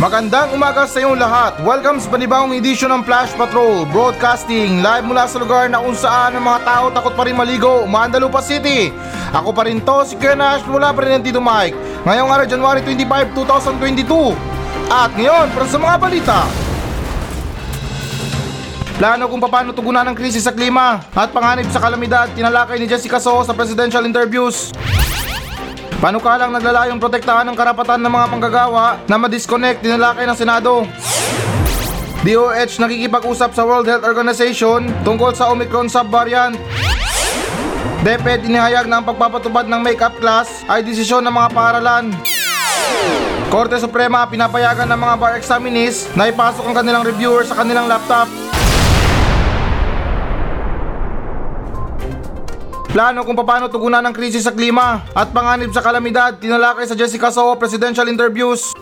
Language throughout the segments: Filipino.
Magandang umaga sa inyong lahat. Welcome sa panibagong edisyon ng Flash Patrol Broadcasting live mula sa lugar na kung saan ang mga tao takot pa rin maligo, Mandalupa City. Ako pa rin to, si Nash mula pa rin ng Tito Mike. Ngayong araw, January 25, 2022. At ngayon, para sa mga balita. Plano kung paano tugunan ang krisis sa klima at panganib sa kalamidad tinalakay ni Jessica Soho sa presidential interviews. Panukalang naglalayong protektahan ng karapatan ng mga manggagawa na madisconnect tinalakay ng Senado. DOH nakikipag-usap sa World Health Organization tungkol sa Omicron subvariant. DepEd inihayag na ang pagpapatupad ng makeup class ay desisyon ng mga paaralan. Korte Suprema pinapayagan ng mga bar examinees na ipasok ang kanilang reviewer sa kanilang laptop. Plano kung paano tugunan ang krisis sa klima at panganib sa kalamidad tinalakay sa Jessica Soho presidential interviews.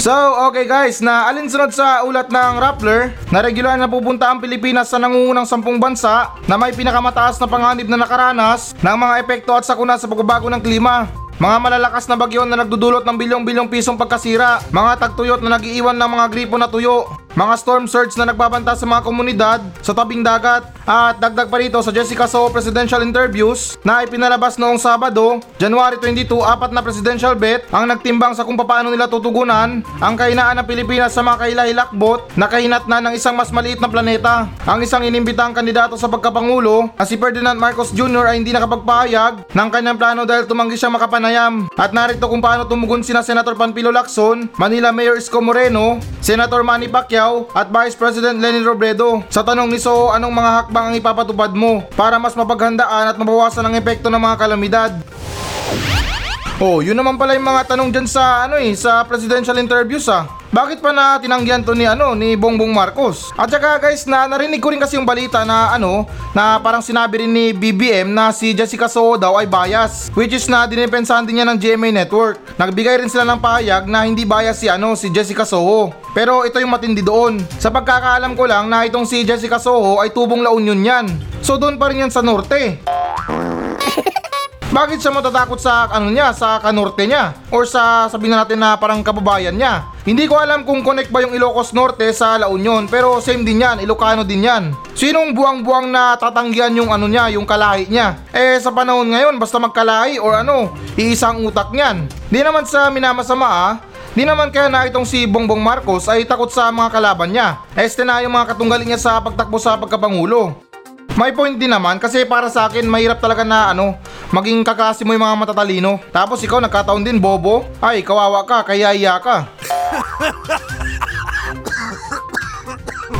So, okay guys, na alinsunod sa ulat ng Rappler na regular na pupunta ang Pilipinas sa nangungunang sampung bansa na may pinakamataas na panganib na nakaranas ng mga epekto at sakuna sa pagbabago ng klima. Mga malalakas na bagyo na nagdudulot ng bilyong-bilyong pisong pagkasira, mga tagtuyot na nagiiwan ng mga gripo na tuyo, mga storm surge na nagbabanta sa mga komunidad sa tabing dagat at dagdag pa rito sa Jessica Soho presidential interviews na ipinalabas noong Sabado, January 22, apat na presidential bet ang nagtimbang sa kung paano nila tutugunan ang kahinaan ng Pilipinas sa mga kailahilakbot na kahinat na ng isang mas maliit na planeta. Ang isang inimbitang kandidato sa pagkapangulo na si Ferdinand Marcos Jr. ay hindi nakapagpahayag ng kanyang plano dahil tumanggi siyang makapanayam. At narito kung paano tumugon sina Senator Panpilo Lacson, Manila Mayor Isko Moreno, Senator Manny Pacquiao at Vice President Lenin Robredo. Sa tanong ni Soho, anong mga hakbang ang ipapatupad mo para mas mapaghandaan at mabawasan ang epekto ng mga kalamidad? Oh, yun naman pala yung mga tanong dyan sa ano eh, sa presidential interviews ah. Bakit pa na tinanggihan to ni ano ni Bongbong Marcos? At saka guys, na narinig ko rin kasi yung balita na ano, na parang sinabi rin ni BBM na si Jessica Soho daw ay bias, which is na dinipensahan din niya ng GMA Network. Nagbigay rin sila ng pahayag na hindi bias si ano si Jessica Soho. Pero ito yung matindi doon. Sa pagkakaalam ko lang na itong si Jessica Soho ay tubong La Union yan. So doon pa rin yan sa norte. Bakit siya matatakot sa ano niya, sa kanorte niya? Or sa sabihin na natin na parang kababayan niya? Hindi ko alam kung connect ba yung Ilocos Norte sa La Union, pero same din yan, Ilocano din yan. Sinong buwang-buwang na tatanggihan yung ano niya, yung kalahi niya? Eh sa panahon ngayon, basta magkalahi or ano, iisang utak niyan. Di naman sa minamasama ah, Di naman kaya na itong si Bongbong Marcos ay takot sa mga kalaban niya. Este na yung mga katunggalin niya sa pagtakbo sa pagkapangulo. May point din naman kasi para sa akin mahirap talaga na ano, maging kakasi mo yung mga matatalino. Tapos ikaw nagkataon din bobo, ay kawawa ka, kaya iya ka.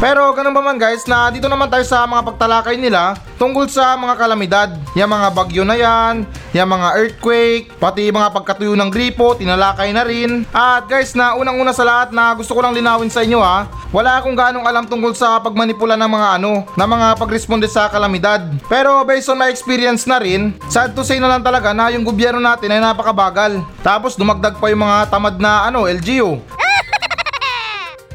Pero ganun pa man guys na dito naman tayo sa mga pagtalakay nila tungkol sa mga kalamidad. Yung mga bagyo na yan, yung mga earthquake, pati mga pagkatuyo ng gripo, tinalakay na rin. At guys na unang-una sa lahat na gusto ko lang linawin sa inyo ha, wala akong ganong alam tungkol sa pagmanipula ng mga ano, ng mga pagresponde sa kalamidad. Pero based on my experience na rin, sad to say na lang talaga na yung gobyerno natin ay napakabagal. Tapos dumagdag pa yung mga tamad na ano, LGU.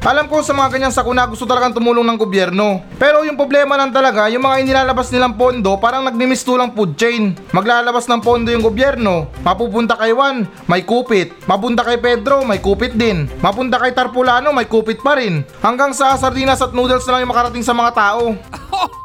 Alam ko sa mga ganyang sakuna gusto talagang tumulong ng gobyerno. Pero yung problema lang talaga, yung mga inilalabas nilang pondo parang nagnimistulang food chain. Maglalabas ng pondo yung gobyerno, mapupunta kay Juan, may kupit. Mapunta kay Pedro, may kupit din. Mapunta kay Tarpulano, may kupit pa rin. Hanggang sa sardinas at noodles na lang yung makarating sa mga tao.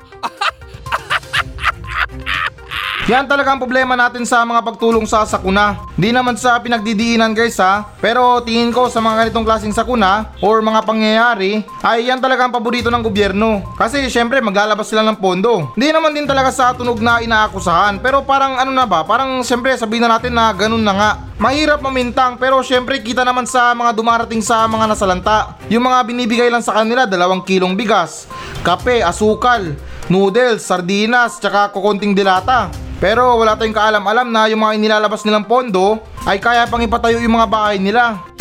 Yan talaga ang problema natin sa mga pagtulong sa sakuna. Di naman sa pinagdidiinan guys ha, pero tingin ko sa mga ganitong klaseng sakuna or mga pangyayari ay yan talaga ang paborito ng gobyerno. Kasi syempre maglalabas sila ng pondo. Di naman din talaga sa tunog na inaakusahan, pero parang ano na ba, parang syempre sabihin na natin na ganun na nga. Mahirap mamintang pero syempre kita naman sa mga dumarating sa mga nasalanta. Yung mga binibigay lang sa kanila dalawang kilong bigas, kape, asukal, noodles, sardinas, tsaka kukunting dilata. Pero wala tayong kaalam-alam na yung mga inilalabas nilang pondo ay kaya pang ipatayo yung mga bahay nila.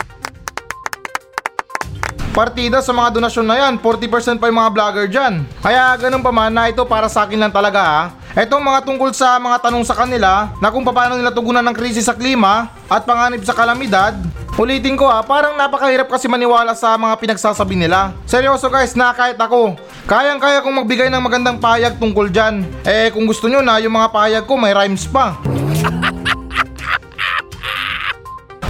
Partida sa mga donasyon na yan, 40% pa yung mga vlogger dyan. Kaya ganun pa man na ito para sa akin lang talaga ha. Etong mga tungkol sa mga tanong sa kanila na kung paano nila tugunan ng krisis sa klima at panganib sa kalamidad, Ulitin ko ha, parang napakahirap kasi maniwala sa mga pinagsasabi nila. Seryoso guys, na kahit ako, kayang-kaya kong magbigay ng magandang pahayag tungkol dyan. Eh kung gusto nyo na yung mga pahayag ko may rhymes pa.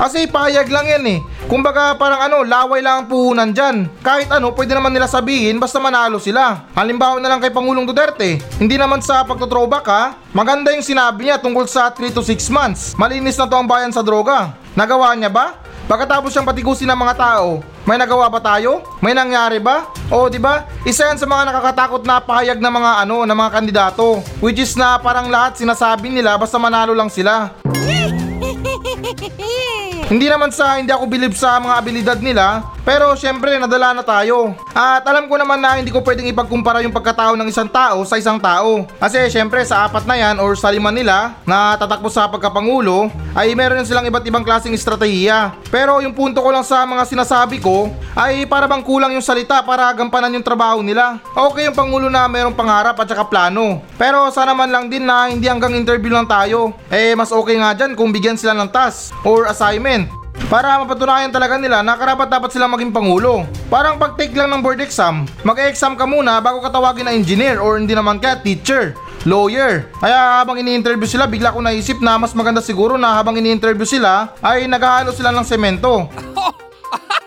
Kasi payag lang yan eh. Kumbaga parang ano, laway lang ang puhunan dyan. Kahit ano, pwede naman nila sabihin basta manalo sila. Halimbawa na lang kay Pangulong Duterte. Hindi naman sa pagtotrowback ha. Maganda yung sinabi niya tungkol sa 3 to 6 months. Malinis na to ang bayan sa droga. Nagawa niya ba? Pagkatapos siyang patigusin ng mga tao, may nagawa ba tayo? May nangyari ba? O di ba? Isa yan sa mga nakakatakot na pahayag ng mga ano, ng mga kandidato. Which is na parang lahat sinasabi nila basta manalo lang sila. Hindi naman sa hindi ako bilib sa mga abilidad nila, pero syempre nadala na tayo. At alam ko naman na hindi ko pwedeng ipagkumpara yung pagkatao ng isang tao sa isang tao. Kasi syempre sa apat na yan or sa lima nila na tatakbo sa pagkapangulo, ay meron silang iba't ibang klaseng estratehiya. Pero yung punto ko lang sa mga sinasabi ko, ay para bang kulang yung salita para gampanan yung trabaho nila. Okay yung pangulo na mayroong pangarap at saka plano. Pero sana man lang din na hindi hanggang interview lang tayo. Eh mas okay nga dyan kung bigyan sila ng task or assignment. Para mapatunayan talaga nila na karapat dapat silang maging pangulo. Parang pag take lang ng board exam, mag-exam ka muna bago ka tawagin na engineer or hindi naman kaya teacher lawyer. Kaya habang ini-interview sila, bigla ko naisip na mas maganda siguro na habang ini-interview sila, ay naghahalo sila ng semento.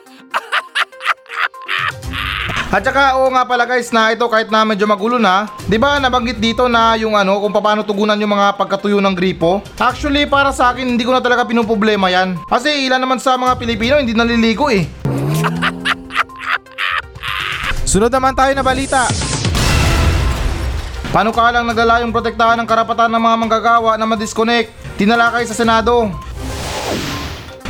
At saka oo nga pala guys na ito kahit na medyo magulo na, 'di ba nabanggit dito na yung ano kung paano tugunan yung mga pagkatuyo ng gripo? Actually para sa akin hindi ko na talaga pinoproblema 'yan. Kasi ilan naman sa mga Pilipino hindi naliligo eh. Sunod naman tayo na balita. Paano ka lang nagdala yung protektahan ng karapatan ng mga manggagawa na ma-disconnect? Tinalakay sa Senado.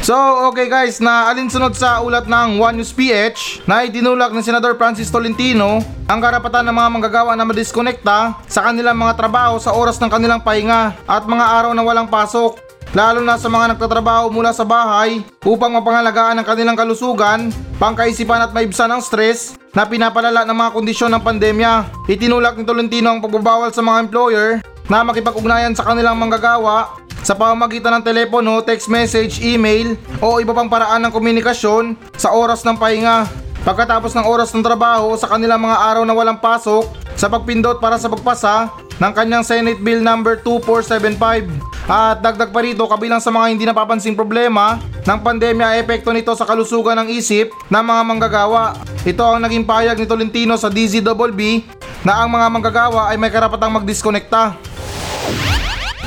So, okay guys, na alinsunod sa ulat ng One News PH na itinulak ni Senador Francis Tolentino ang karapatan ng mga manggagawa na madiskonekta sa kanilang mga trabaho sa oras ng kanilang pahinga at mga araw na walang pasok lalo na sa mga nagtatrabaho mula sa bahay upang mapangalagaan ang kanilang kalusugan, pangkaisipan at maibsan ang stress na pinapalala ng mga kondisyon ng pandemya. Itinulak ni Tolentino ang pagbabawal sa mga employer na makipag-ugnayan sa kanilang manggagawa sa pamamagitan ng telepono, text message, email o iba pang paraan ng komunikasyon sa oras ng pahinga. Pagkatapos ng oras ng trabaho sa kanilang mga araw na walang pasok sa pagpindot para sa pagpasa ng kanyang Senate Bill number 2475. At dagdag pa rito kabilang sa mga hindi napapansing problema ng pandemya epekto nito sa kalusugan ng isip ng mga manggagawa. Ito ang naging payag ni Tolentino sa DZBB na ang mga manggagawa ay may karapatang magdiskonekta.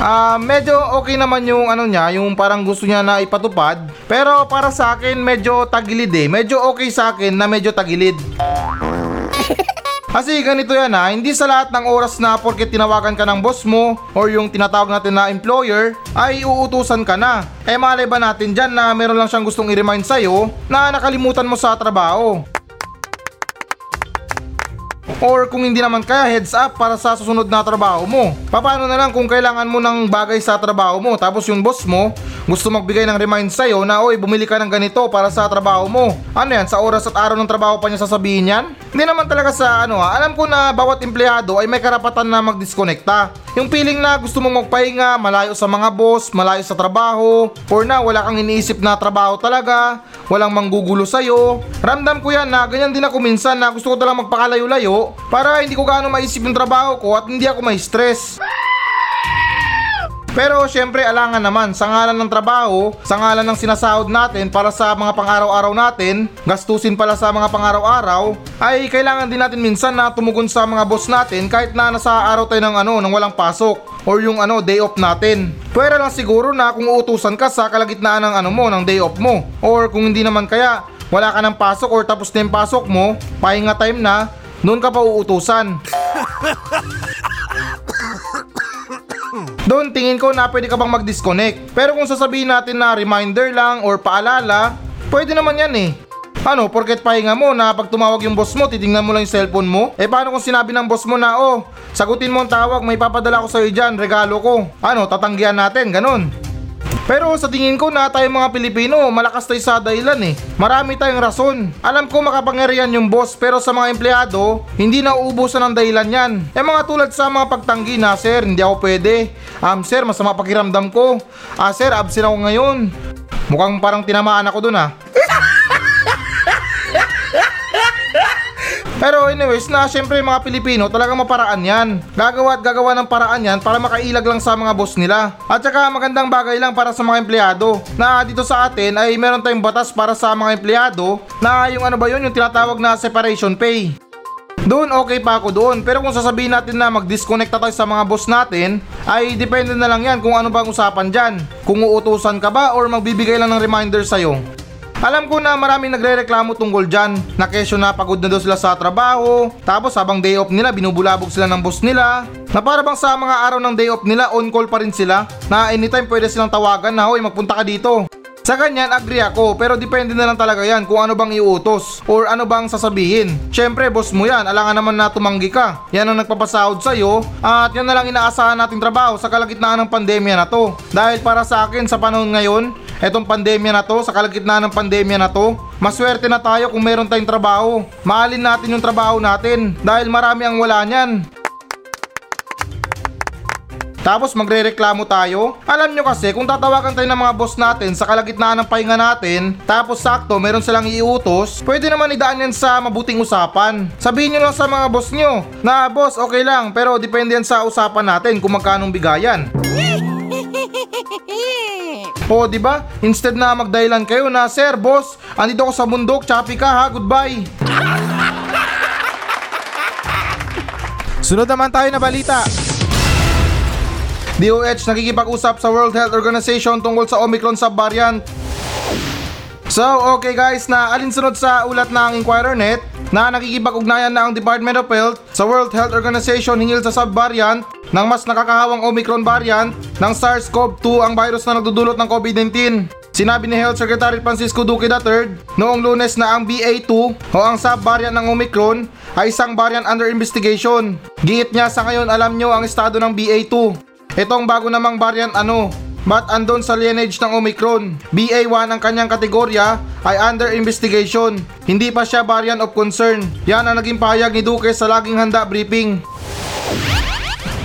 Ah, medyo okay naman yung ano niya, yung parang gusto niya na ipatupad. Pero para sa akin medyo tagilid eh. Medyo okay sa akin na medyo tagilid. Kasi ganito yan ha, hindi sa lahat ng oras na porket tinawagan ka ng boss mo or yung tinatawag natin na employer ay uutusan ka na. Eh malay ba natin dyan na meron lang siyang gustong i-remind sa'yo na nakalimutan mo sa trabaho. Or kung hindi naman kaya heads up para sa susunod na trabaho mo. Paano na lang kung kailangan mo ng bagay sa trabaho mo tapos yung boss mo gusto magbigay ng remind sa'yo na oy bumili ka ng ganito para sa trabaho mo. Ano yan sa oras at araw ng trabaho pa niya sasabihin yan? Hindi naman talaga sa ano ha, alam ko na bawat empleyado ay may karapatan na magdiskonekta. Yung feeling na gusto mong magpahinga, malayo sa mga boss, malayo sa trabaho, or na wala kang iniisip na trabaho talaga, walang manggugulo sa'yo. Ramdam ko yan na ganyan din ako minsan na gusto ko talagang magpakalayo-layo para hindi ko gaano maisip yung trabaho ko at hindi ako may stress. Pero syempre alangan naman sa ngalan ng trabaho, sa ngalan ng sinasahod natin para sa mga pang-araw-araw natin, gastusin pala sa mga pang-araw-araw, ay kailangan din natin minsan na tumugon sa mga boss natin kahit na nasa araw tayo ng ano, ng walang pasok or yung ano, day off natin. Pwera lang siguro na kung uutusan ka sa kalagitnaan ng ano mo, ng day off mo. Or kung hindi naman kaya, wala ka ng pasok or tapos na yung pasok mo, pahinga time na, noon ka pa uutusan. Doon tingin ko na pwede ka bang mag-disconnect. Pero kung sasabihin natin na reminder lang or paalala, pwede naman yan eh. Ano, porket pahinga mo na pag tumawag yung boss mo, titingnan mo lang yung cellphone mo? Eh paano kung sinabi ng boss mo na, oh, sagutin mo ang tawag, may papadala ko sa'yo dyan, regalo ko. Ano, tatanggihan natin, ganun. Pero sa tingin ko na tayong mga Pilipino, malakas tayo sa dahilan eh. Marami tayong rason. Alam ko makapangyarihan yung boss pero sa mga empleyado, hindi na uubusan ng dahilan yan. Eh mga tulad sa mga pagtanggi na, Sir, hindi ako pwede. Um, sir, masama pakiramdam ko. Ah, sir, absent ako ngayon. Mukhang parang tinamaan ako dun ah. Pero anyways na syempre mga Pilipino talagang maparaan yan. Gagawa at gagawa ng paraan yan para makailag lang sa mga boss nila. At saka magandang bagay lang para sa mga empleyado na dito sa atin ay meron tayong batas para sa mga empleyado na yung ano ba yun yung tinatawag na separation pay. Doon okay pa ako doon pero kung sasabihin natin na mag-disconnect tayo sa mga boss natin ay depende na lang yan kung ano bang usapan dyan. Kung uutusan ka ba or magbibigay lang ng reminder sa'yo. Alam ko na maraming nagre-reklamo tungkol dyan na kesyo na pagod na daw sila sa trabaho. Tapos habang day off nila binubulabog sila ng boss nila. Na para bang sa mga araw ng day off nila on call pa rin sila. Na anytime pwede silang tawagan na hoy magpunta ka dito. Sa ganyan, agree ako, pero depende na lang talaga yan kung ano bang iutos or ano bang sasabihin. Siyempre, boss mo yan, alangan naman na tumanggi ka. Yan ang nagpapasahod sa'yo at yan na lang inaasahan nating trabaho sa kalagitnaan ng pandemya na to. Dahil para sa akin, sa panahon ngayon, etong pandemya na to, sa kalagitnaan ng pandemya na to, maswerte na tayo kung meron tayong trabaho. Mahalin natin yung trabaho natin dahil marami ang wala niyan. Tapos magrereklamo tayo? Alam nyo kasi kung tatawagan tayo ng mga boss natin sa kalagitnaan ng pahinga natin, tapos sakto meron silang iutos, pwede naman idaan yan sa mabuting usapan. Sabihin nyo lang sa mga boss nyo na boss okay lang pero depende yan sa usapan natin kung magkanong bigayan. O, di ba? Instead na magdahilan kayo na, Sir, boss, andito ako sa bundok, choppy ka ha, goodbye. Sunod naman tayo na balita. DOH nakikipag-usap sa World Health Organization tungkol sa Omicron subvariant. So, okay guys, na alinsunod sa ulat ng Inquirer.net na nakikipag-ugnayan na ang Department of Health sa World Health Organization hinggil sa subvariant ng mas nakakahawang Omicron variant ng SARS-CoV-2 ang virus na nagdudulot ng COVID-19. Sinabi ni Health Secretary Francisco Duque III noong lunes na ang BA2 o ang subvariant ng Omicron ay isang variant under investigation. Giit niya sa ngayon alam nyo ang estado ng BA2. Itong bago namang variant ano, But andon sa lineage ng Omicron. BA1 ang kanyang kategorya ay under investigation. Hindi pa siya variant of concern. Yan ang naging pahayag ni Duque sa laging handa briefing.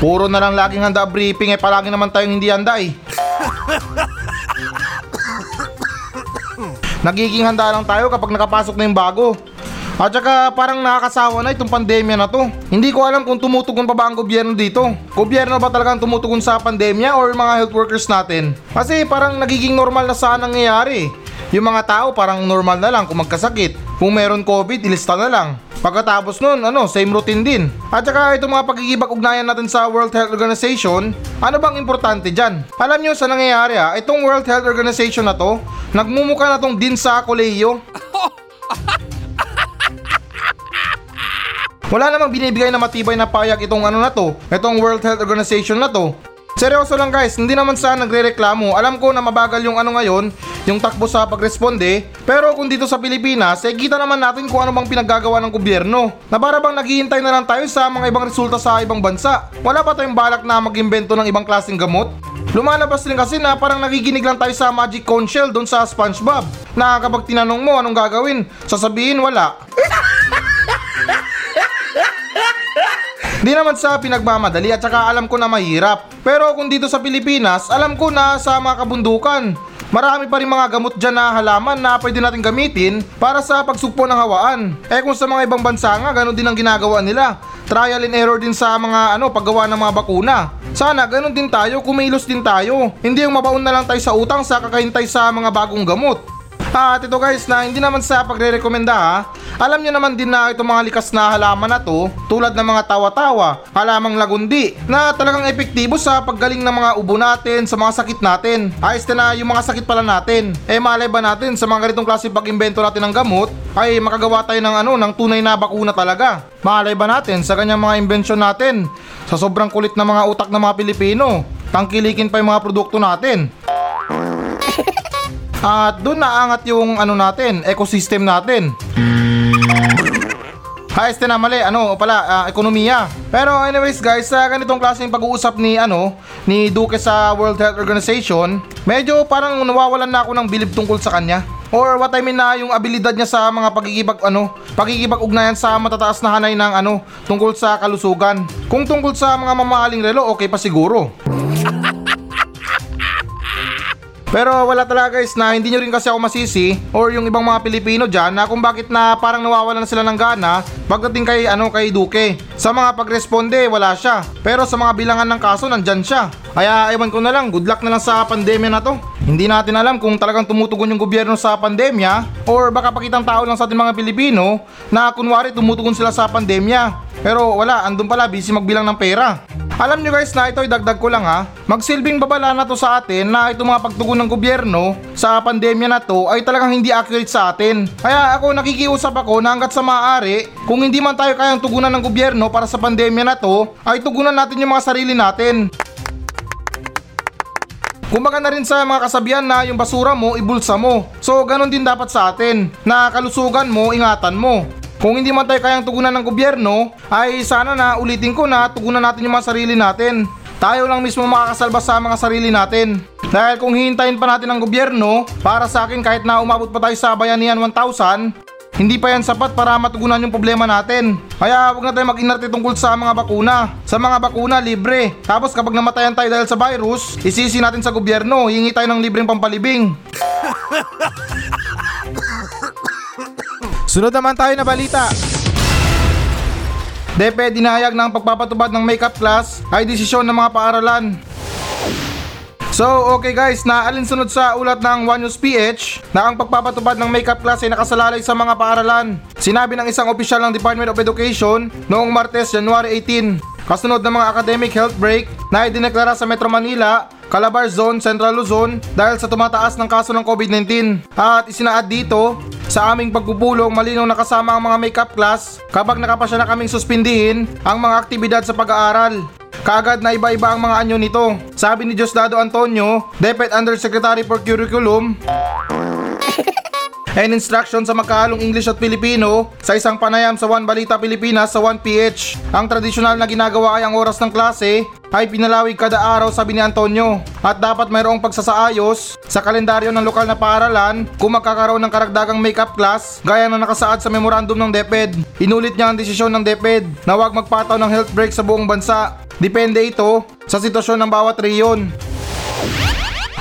Puro na lang laging handa briefing eh palagi naman tayong hindi handa eh. Nagiging handa lang tayo kapag nakapasok na yung bago. At saka parang nakakasawa na itong pandemya na to. Hindi ko alam kung tumutugon pa ba ang gobyerno dito. Gobyerno ba talagang tumutugon sa pandemya or mga health workers natin? Kasi parang nagiging normal na saan nangyayari. Yung mga tao parang normal na lang kung magkasakit. Kung meron COVID, ilista na lang. Pagkatapos nun, ano, same routine din. At saka itong mga pagkikipag-ugnayan natin sa World Health Organization, ano bang importante dyan? Alam nyo sa nangyayari ha, itong World Health Organization na to, nagmumuka na tong din sa kolehiyo. Wala namang binibigay na matibay na payag itong ano na to, itong World Health Organization na to. Seryoso lang guys, hindi naman sa nagre-reklamo. Alam ko na mabagal yung ano ngayon, yung takbo sa pagresponde. Pero kung dito sa Pilipinas, eh kita naman natin kung ano bang pinaggagawa ng gobyerno. Na para bang naghihintay na lang tayo sa mga ibang resulta sa ibang bansa. Wala pa tayong balak na mag-imbento ng ibang klaseng gamot. Lumalabas din kasi na parang nagiginig lang tayo sa magic cone shell doon sa Spongebob. Na kapag tinanong mo anong gagawin, sasabihin wala. Di naman sa pinagmamadali at saka alam ko na mahirap. Pero kung dito sa Pilipinas, alam ko na sa mga kabundukan. Marami pa rin mga gamot dyan na halaman na pwede natin gamitin para sa pagsugpo ng hawaan. Eh kung sa mga ibang bansa nga, ganun din ang ginagawa nila. Trial and error din sa mga ano, paggawa ng mga bakuna. Sana ganun din tayo, kumilos din tayo. Hindi yung mabaon na lang tayo sa utang sa kakahintay sa mga bagong gamot. At ito guys na hindi naman sa pagre-rekomenda ha. Alam nyo naman din na itong mga likas na halaman na to, tulad ng mga tawa-tawa, halamang lagundi, na talagang epektibo sa paggaling ng mga ubo natin, sa mga sakit natin. Ayos na yung mga sakit pala natin. Eh malay ba natin sa mga ganitong klase pag-imbento natin ng gamot, ay makagawa tayo ng ano, ng tunay na bakuna talaga. Malay ba natin sa kanyang mga imbensyon natin, sa sobrang kulit ng mga utak ng mga Pilipino, tangkilikin pa yung mga produkto natin. At doon naangat yung ano natin, ecosystem natin. Ha, este na mali, ano, pala, ah, ekonomiya. Pero anyways guys, sa ganitong klaseng pag-uusap ni, ano, ni Duque sa World Health Organization, medyo parang nawawalan na ako ng bilib tungkol sa kanya. Or what I mean na yung abilidad niya sa mga pagkikipag ano, pagkikipag-ugnayan sa matataas na hanay ng ano, tungkol sa kalusugan. Kung tungkol sa mga mamahaling relo, okay pa siguro. Pero wala talaga guys na hindi nyo rin kasi ako masisi or yung ibang mga Pilipino dyan na kung bakit na parang nawawala na sila ng gana pagdating kay ano kay Duque. Sa mga pagresponde wala siya. Pero sa mga bilangan ng kaso nandyan siya. Kaya ewan ko na lang, good luck na lang sa pandemya na to. Hindi natin alam kung talagang tumutugon yung gobyerno sa pandemya or baka pakitang tao lang sa ating mga Pilipino na kunwari tumutugon sila sa pandemya. Pero wala, andun pala busy magbilang ng pera. Alam nyo guys na ito ay dagdag ko lang ha. Magsilbing babala na to sa atin na itong mga pagtugon ng gobyerno sa pandemya na to ay talagang hindi accurate sa atin. Kaya ako nakikiusap ako na hanggat sa maaari, kung hindi man tayo kayang tugunan ng gobyerno para sa pandemya na to, ay tugunan natin yung mga sarili natin. Kumbaga na rin sa mga kasabihan na yung basura mo, ibulsa mo. So, ganun din dapat sa atin, na kalusugan mo, ingatan mo. Kung hindi man tayo kayang tugunan ng gobyerno, ay sana na ulitin ko na tugunan natin yung mga sarili natin. Tayo lang mismo makakasalba sa mga sarili natin. Dahil kung hihintayin pa natin ang gobyerno, para sa akin kahit na umabot pa tayo sa bayanihan 1,000, hindi pa yan sapat para matugunan yung problema natin. Kaya huwag na tayo mag-inarte tungkol sa mga bakuna. Sa mga bakuna, libre. Tapos kapag namatayan tayo dahil sa virus, isisi natin sa gobyerno, hingi tayo ng libreng pampalibing. Sunod naman tayo na balita. DepEd dinahayag ng pagpapatubad ng makeup class ay desisyon ng mga paaralan. So, okay guys, na alinsunod sa ulat ng One News PH na ang pagpapatubad ng makeup class ay nakasalalay sa mga paaralan. Sinabi ng isang opisyal ng Department of Education noong Martes, January 18. Kasunod ng mga academic health break na idineklara sa Metro Manila, Calabar Zone, Central Luzon dahil sa tumataas ng kaso ng COVID-19. At isinaad dito, sa aming pagpupulong malinaw na kasama ang mga makeup class kapag nakapasya na kaming suspindihin ang mga aktibidad sa pag-aaral. Kaagad na iba-iba ang mga anyo nito. Sabi ni Diosdado Antonio, DepEd Undersecretary for Curriculum, and instruction sa magkahalong English at Filipino sa isang panayam sa One Balita Pilipinas sa 1PH. Ang tradisyonal na ginagawa ay ang oras ng klase ay pinalawig kada araw sabi ni Antonio at dapat mayroong pagsasaayos sa kalendaryo ng lokal na paaralan kung magkakaroon ng karagdagang makeup class gaya na nakasaad sa memorandum ng DepEd. Inulit niya ang desisyon ng DepEd na huwag magpataw ng health break sa buong bansa. Depende ito sa sitwasyon ng bawat reyon.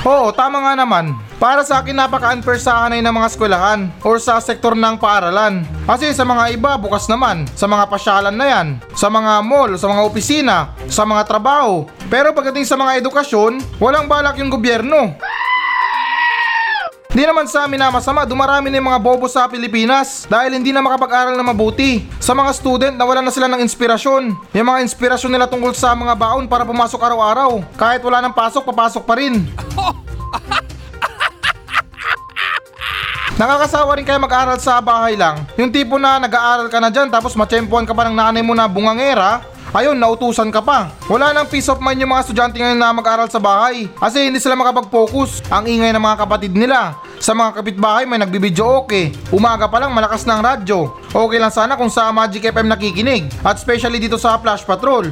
Oo, tama nga naman. Para sa akin napaka-unfair sa hanay ng mga eskwelahan or sa sektor ng paaralan. Kasi sa mga iba bukas naman, sa mga pasyalan na yan, sa mga mall, sa mga opisina, sa mga trabaho. Pero pagdating sa mga edukasyon, walang balak yung gobyerno. Di naman sa amin na masama, dumarami na yung mga bobo sa Pilipinas dahil hindi na makapag-aral na mabuti. Sa mga student, nawala na sila ng inspirasyon. Yung mga inspirasyon nila tungkol sa mga baon para pumasok araw-araw. Kahit wala ng pasok, papasok pa rin. Nakakasawa rin kayo mag-aral sa bahay lang. Yung tipo na nag-aaral ka na dyan tapos matsempuan ka pa ng nanay mo na bungangera, ayun, nautusan ka pa. Wala nang peace of mind yung mga estudyante ngayon na mag-aral sa bahay kasi hindi sila makapag-focus. Ang ingay ng mga kapatid nila. Sa mga kapitbahay may nagbibidyo okay. Umaga pa lang malakas ng radyo. Okay lang sana kung sa Magic FM nakikinig. At especially dito sa Flash Patrol.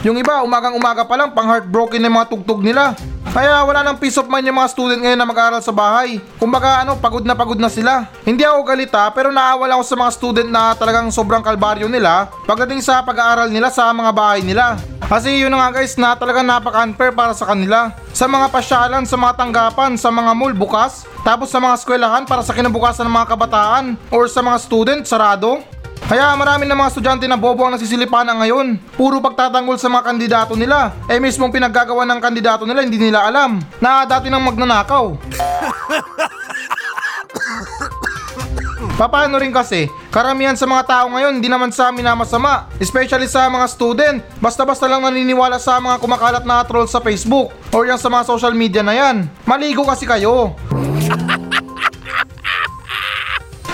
Yung iba, umagang umaga pa lang, pang heartbroken na yung mga tugtog nila. Kaya wala nang peace of mind yung mga student ngayon na mag-aaral sa bahay. Kumbaga ano, pagod na pagod na sila. Hindi ako galita pero naawa lang ako sa mga student na talagang sobrang kalbaryo nila pagdating sa pag-aaral nila sa mga bahay nila. Kasi yun nga guys na talagang napaka-unfair para sa kanila. Sa mga pasyalan, sa mga tanggapan, sa mga mall bukas, tapos sa mga eskwelahan para sa kinabukasan ng mga kabataan or sa mga student sarado. Kaya marami na mga estudyante na bobo ang nasisilipanan ngayon. Puro pagtatanggol sa mga kandidato nila. Eh mismong pinaggagawa ng kandidato nila hindi nila alam na dati nang magnanakaw. Paano rin kasi, karamihan sa mga tao ngayon hindi naman sa amin na masama, especially sa mga student. Basta-basta lang naniniwala sa mga kumakalat na troll sa Facebook or yan sa mga social media na yan. Maligo kasi kayo.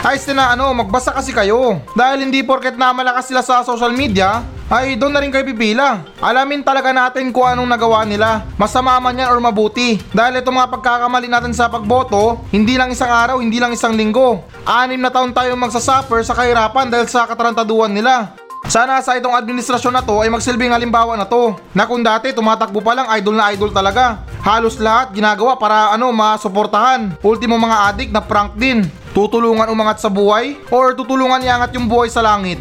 Ayos na ano, magbasa kasi kayo. Dahil hindi porket na malakas sila sa social media, ay doon na rin kayo pipila. Alamin talaga natin kung anong nagawa nila. Masama man yan or mabuti. Dahil itong mga pagkakamali natin sa pagboto, hindi lang isang araw, hindi lang isang linggo. Anim na taon tayong magsasuffer sa kahirapan dahil sa katarantaduan nila. Sana sa itong administrasyon na to ay magsilbing halimbawa na to. Na kung dati tumatakbo pa lang idol na idol talaga. Halos lahat ginagawa para ano masuportahan. Ultimo mga adik na prank din. Tutulungan umangat sa buhay or tutulungan iangat yung buhay sa langit.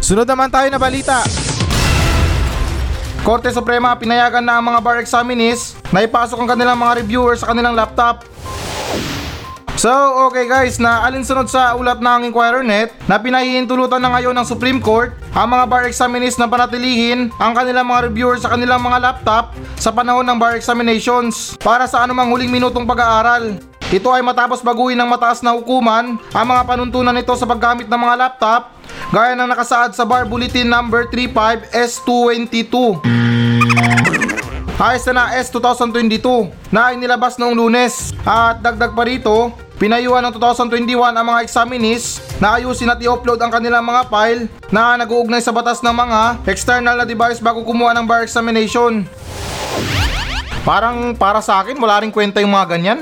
Sunod naman tayo na balita. Korte Suprema pinayagan na ang mga bar examinees na ipasok ang kanilang mga reviewer sa kanilang laptop. So, okay guys, na alinsunod sa ulat ng Inquirer Net na pinahihintulutan na ngayon ng Supreme Court ang mga bar examinees na panatilihin ang kanilang mga reviewers sa kanilang mga laptop sa panahon ng bar examinations para sa anumang huling minutong pag-aaral. Ito ay matapos baguhin ng mataas na hukuman ang mga panuntunan nito sa paggamit ng mga laptop gaya ng nakasaad sa Bar Bulletin number 35 S222. Ayos na na S2022 na inilabas noong lunes. At dagdag pa rito, pinayuhan ng 2021 ang mga examinees na ayusin at i-upload ang kanilang mga file na nag-uugnay sa batas ng mga external na device bago kumuha ng bar examination. Parang para sa akin, wala rin kwenta yung mga ganyan.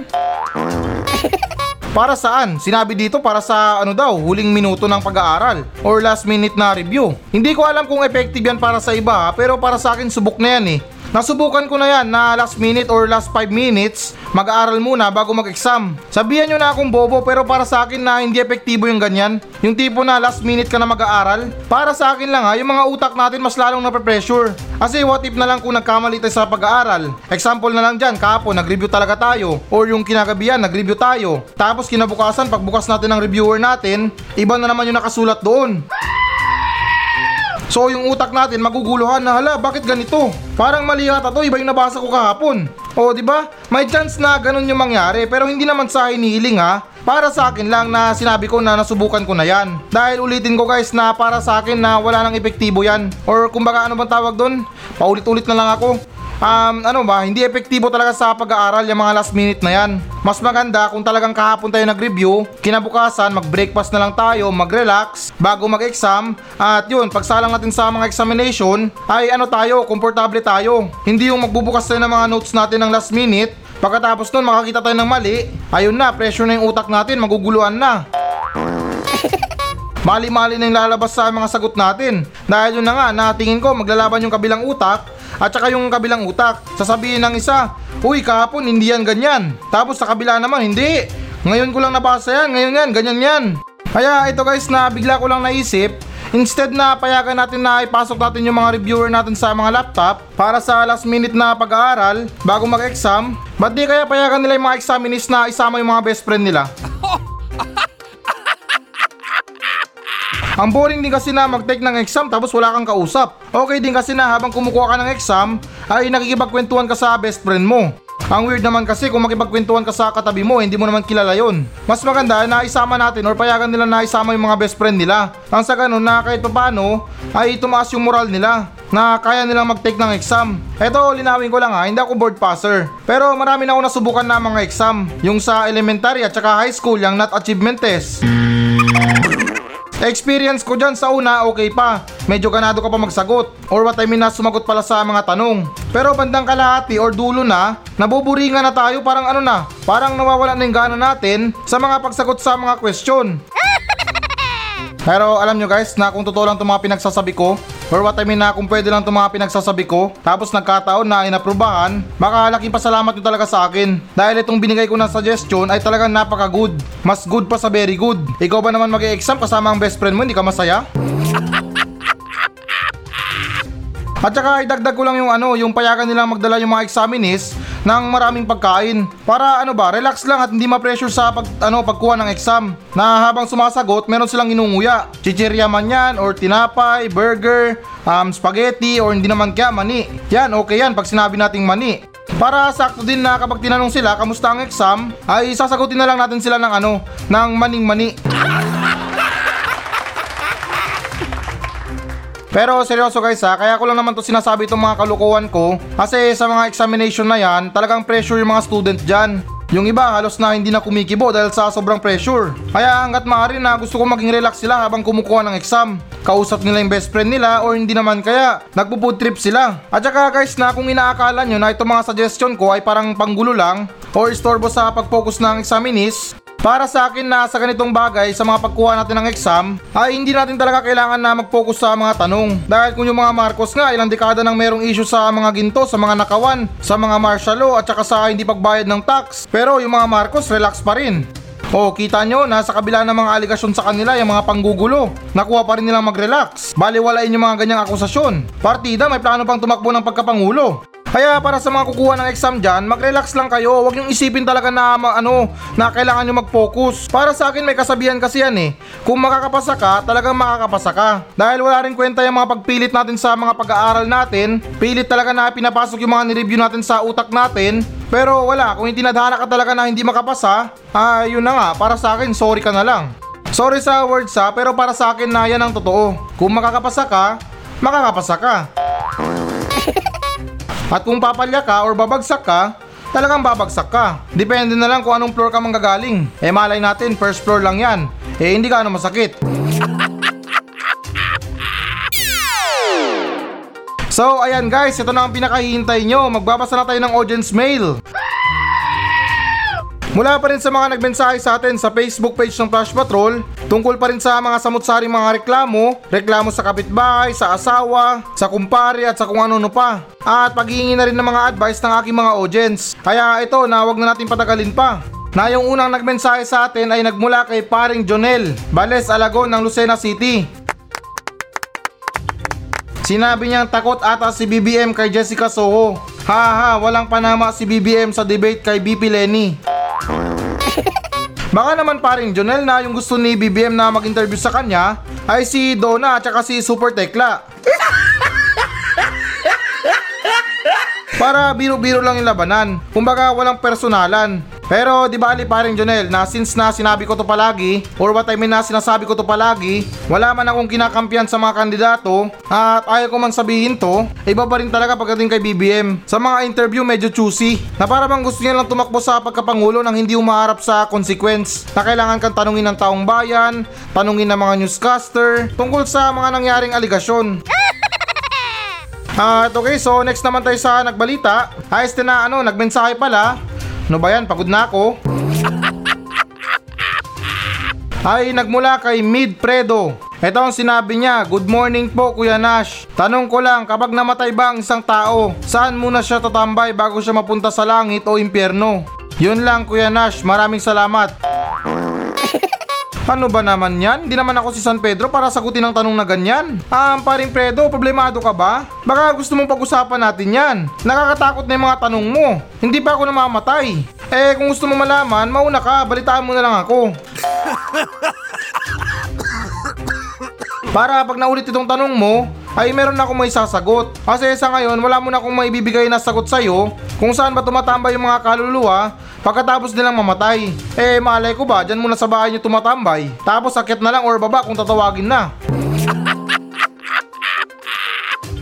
Para saan? Sinabi dito para sa ano daw, huling minuto ng pag-aaral or last minute na review. Hindi ko alam kung effective yan para sa iba pero para sa akin subok na yan eh. Nasubukan ko na yan na last minute or last 5 minutes, mag-aaral muna bago mag-exam. Sabihan nyo na akong bobo pero para sa akin na hindi epektibo yung ganyan. Yung tipo na last minute ka na mag-aaral. Para sa akin lang ha, yung mga utak natin mas lalong nape-pressure. Kasi what if na lang kung nagkamali tayo sa pag-aaral? Example na lang dyan, kahapon nag-review talaga tayo. Or yung kinagabihan, nag-review tayo. Tapos kinabukasan, pagbukas natin ng reviewer natin, iba na naman yung nakasulat doon. So yung utak natin maguguluhan na hala bakit ganito? Parang mali yata to, iba yung nabasa ko kahapon. O di ba? May chance na ganun yung mangyari pero hindi naman sa hinihiling ha. Para sa akin lang na sinabi ko na nasubukan ko na yan. Dahil ulitin ko guys na para sa akin na wala nang epektibo yan. Or kumbaga ano bang tawag doon? Paulit-ulit na lang ako. Um, ano ba, hindi epektibo talaga sa pag-aaral yung mga last minute na yan. Mas maganda kung talagang kahapon tayo nag-review, kinabukasan mag-breakfast na lang tayo, mag-relax, bago mag-exam, at yun, pagsalang natin sa mga examination, ay ano tayo, komportable tayo. Hindi yung magbubukas tayo ng mga notes natin ng last minute, pagkatapos nun makakita tayo ng mali, ayun na, pressure na yung utak natin, maguguluhan na. Mali-mali na yung lalabas sa mga sagot natin. Dahil yun na nga, na tingin ko maglalaban yung kabilang utak at saka yung kabilang utak. Sasabihin ng isa, Uy, kahapon hindi yan ganyan. Tapos sa kabila naman, hindi. Ngayon ko lang nabasa yan, ngayon yan, ganyan yan. Kaya ito guys na bigla ko lang naisip, instead na payagan natin na ipasok natin yung mga reviewer natin sa mga laptop para sa last minute na pag-aaral bago mag-exam, ba't di kaya payagan nila yung mga examinees na isama yung mga best friend nila? Ang boring din kasi na mag-take ng exam tapos wala kang kausap. Okay din kasi na habang kumukuha ka ng exam ay nakikipagkwentuhan ka sa best friend mo. Ang weird naman kasi kung makipagkwentuhan ka sa katabi mo, hindi mo naman kilala yon. Mas maganda na isama natin or payagan nila na isama yung mga best friend nila. Ang sa ganun na kahit paano ay tumaas yung moral nila na kaya nilang mag-take ng exam. Eto, linawin ko lang ha, hindi ako board passer. Pero marami na ako nasubukan na mga exam. Yung sa elementary at saka high school, yung not achievement test. Experience ko dyan sa una, okay pa. Medyo ganado ka pa magsagot. Or what I mean na sumagot pala sa mga tanong. Pero bandang kalahati or dulo na, nabuburingan na tayo parang ano na, parang nawawala na yung gana natin sa mga pagsagot sa mga question. Pero alam nyo guys, na kung totoo lang itong mga pinagsasabi ko, or what I mean na kung pwede lang itong mga pinagsasabi ko, tapos nagkataon na inaprubahan, makalaking pasalamat nyo talaga sa akin. Dahil itong binigay ko na suggestion ay talagang napaka-good. Mas good pa sa very good. Ikaw ba naman mag-exam kasama ang best friend mo, hindi ka masaya? At saka idagdag ko lang yung ano, yung payagan nilang magdala yung mga examinees ng maraming pagkain. Para ano ba, relax lang at hindi ma-pressure sa pag, ano, pagkuha ng exam. Na habang sumasagot, meron silang inunguya. Chichirya man yan, or tinapay, burger, um, spaghetti, or hindi naman kaya mani. Yan, okay yan pag sinabi nating mani. Para sakto din na kapag tinanong sila kamusta ang exam, ay sasagutin na lang natin sila ng ano, ng maning-mani. Pero seryoso guys ha, kaya ko lang naman to sinasabi itong mga kalukuhan ko kasi sa mga examination na yan, talagang pressure yung mga student dyan. Yung iba halos na hindi na kumikibo dahil sa sobrang pressure. Kaya hanggat maaari na gusto ko maging relax sila habang kumukuha ng exam. Kausap nila yung best friend nila or hindi naman kaya nagpo-food trip sila. At saka guys na kung inaakala nyo na itong mga suggestion ko ay parang panggulo lang or istorbo sa pag-focus ng examinees, para sa akin na sa ganitong bagay sa mga pagkuha natin ng exam ay hindi natin talaga kailangan na mag-focus sa mga tanong. Dahil kung yung mga Marcos nga ilang dekada nang merong issue sa mga ginto, sa mga nakawan, sa mga martial law at saka sa hindi pagbayad ng tax. Pero yung mga Marcos relax pa rin. Oh, kita nyo, nasa kabila ng mga aligasyon sa kanila, yung mga panggugulo. Nakuha pa rin nilang mag-relax. Baliwalain yung mga ganyang akusasyon. Partida, may plano pang tumakbo ng pagkapangulo. Kaya para sa mga kukuha ng exam dyan, mag-relax lang kayo. Huwag niyong isipin talaga na ano, na kailangan nyo mag-focus. Para sa akin may kasabihan kasi yan eh. Kung makakapasa ka, talagang makakapasa ka. Dahil wala rin kwenta yung mga pagpilit natin sa mga pag-aaral natin. Pilit talaga na pinapasok yung mga nireview natin sa utak natin. Pero wala, kung tinadhana ka talaga na hindi makapasa, ah yun na nga, para sa akin, sorry ka na lang. Sorry sa words ha, pero para sa akin na yan ang totoo. Kung makakapasa ka, makakapasa ka. At kung papalya ka or babagsak ka, talagang babagsak ka. Depende na lang kung anong floor ka manggagaling. Eh malay natin, first floor lang yan. Eh hindi ka ano masakit. So ayan guys, ito na ang pinakahihintay nyo. Magbabasa na tayo ng audience mail. Mula pa rin sa mga nagmensahe sa atin sa Facebook page ng Flash Patrol, tungkol pa rin sa mga samut-saring mga reklamo, reklamo sa kapitbahay, sa asawa, sa kumpare at sa kung ano-ano pa. At paghihingi na rin ng mga advice ng aking mga audience. Kaya ito na wag na natin patagalin pa. Na yung unang nagmensahe sa atin ay nagmula kay paring Jonel, Bales Alagon ng Lucena City. Sinabi niyang takot ata si BBM kay Jessica Soho. Haha, walang panama si BBM sa debate kay BP Lenny. Baka naman paring Jonel na yung gusto ni BBM na mag-interview sa kanya ay si Donna at saka si Super Tekla. Para biro-biro lang yung labanan. Kumbaga walang personalan. Pero di ba ali paring Jonel na since na sinabi ko to palagi or what I mean na sinasabi ko to palagi, wala man akong kinakampiyan sa mga kandidato at ayaw ko man sabihin to, iba pa rin talaga pagdating kay BBM. Sa mga interview medyo choosy na para bang gusto niya lang tumakbo sa pagkapangulo nang hindi umaharap sa consequence na kailangan kang tanungin ng taong bayan, tanungin ng mga newscaster tungkol sa mga nangyaring aligasyon. At okay, so next naman tayo sa nagbalita. Ayos na ano, nagmensahe pala. Ano ba yan? Pagod na ako. Ay nagmula kay Mid Predo. Ito ang sinabi niya, Good morning po Kuya Nash. Tanong ko lang, kapag namatay ba ang isang tao, saan muna siya tatambay bago siya mapunta sa langit o impyerno? Yun lang Kuya Nash, maraming salamat. Ano ba naman yan? Hindi naman ako si San Pedro para sagutin ang tanong na ganyan. Ah, paring Pedro, problemado ka ba? Baka gusto mong pag-usapan natin yan. Nakakatakot na yung mga tanong mo. Hindi pa ako namamatay. Eh, kung gusto mo malaman, mauna ka, balitaan mo na lang ako. Para pag naulit itong tanong mo, ay meron akong may sasagot. Kasi sa ngayon, wala mo na akong maibibigay na sagot sa'yo kung saan ba tumatambay yung mga kaluluwa pagkatapos nilang mamatay. Eh, malay ko ba, dyan muna sa bahay nyo tumatambay. Tapos akit na lang or baba kung tatawagin na.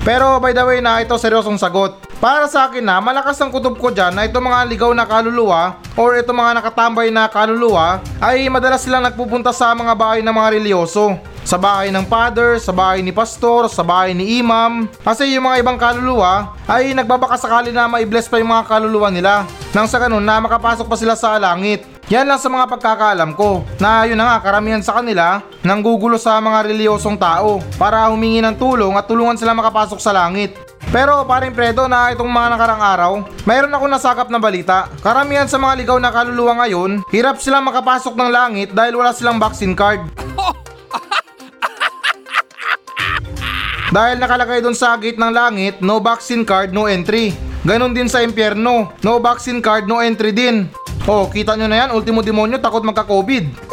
Pero by the way na ito seryosong sagot. Para sa akin na malakas ang kutob ko dyan na itong mga ligaw na kaluluwa or itong mga nakatambay na kaluluwa ay madalas silang nagpupunta sa mga bahay ng mga religyoso. Sa bahay ng father, sa bahay ni pastor, sa bahay ni imam. Kasi yung mga ibang kaluluwa ay nagbabaka sakali na ma-bless pa yung mga kaluluwa nila. Nang sa ganun na makapasok pa sila sa langit. Yan lang sa mga pagkakaalam ko na yun na nga karamihan sa kanila nang gugulo sa mga reliyosong tao para humingi ng tulong at tulungan sila makapasok sa langit. Pero paring Predo na itong mga nakarang araw, mayroon ako nasakap na balita. Karamihan sa mga ligaw na kaluluwa ngayon, hirap silang makapasok ng langit dahil wala silang vaccine card. Dahil nakalagay doon sa gate ng langit, no vaccine card, no entry. Ganon din sa impyerno, no vaccine card, no entry din. Oh, kita nyo na yan, ultimo demonyo takot magka-COVID.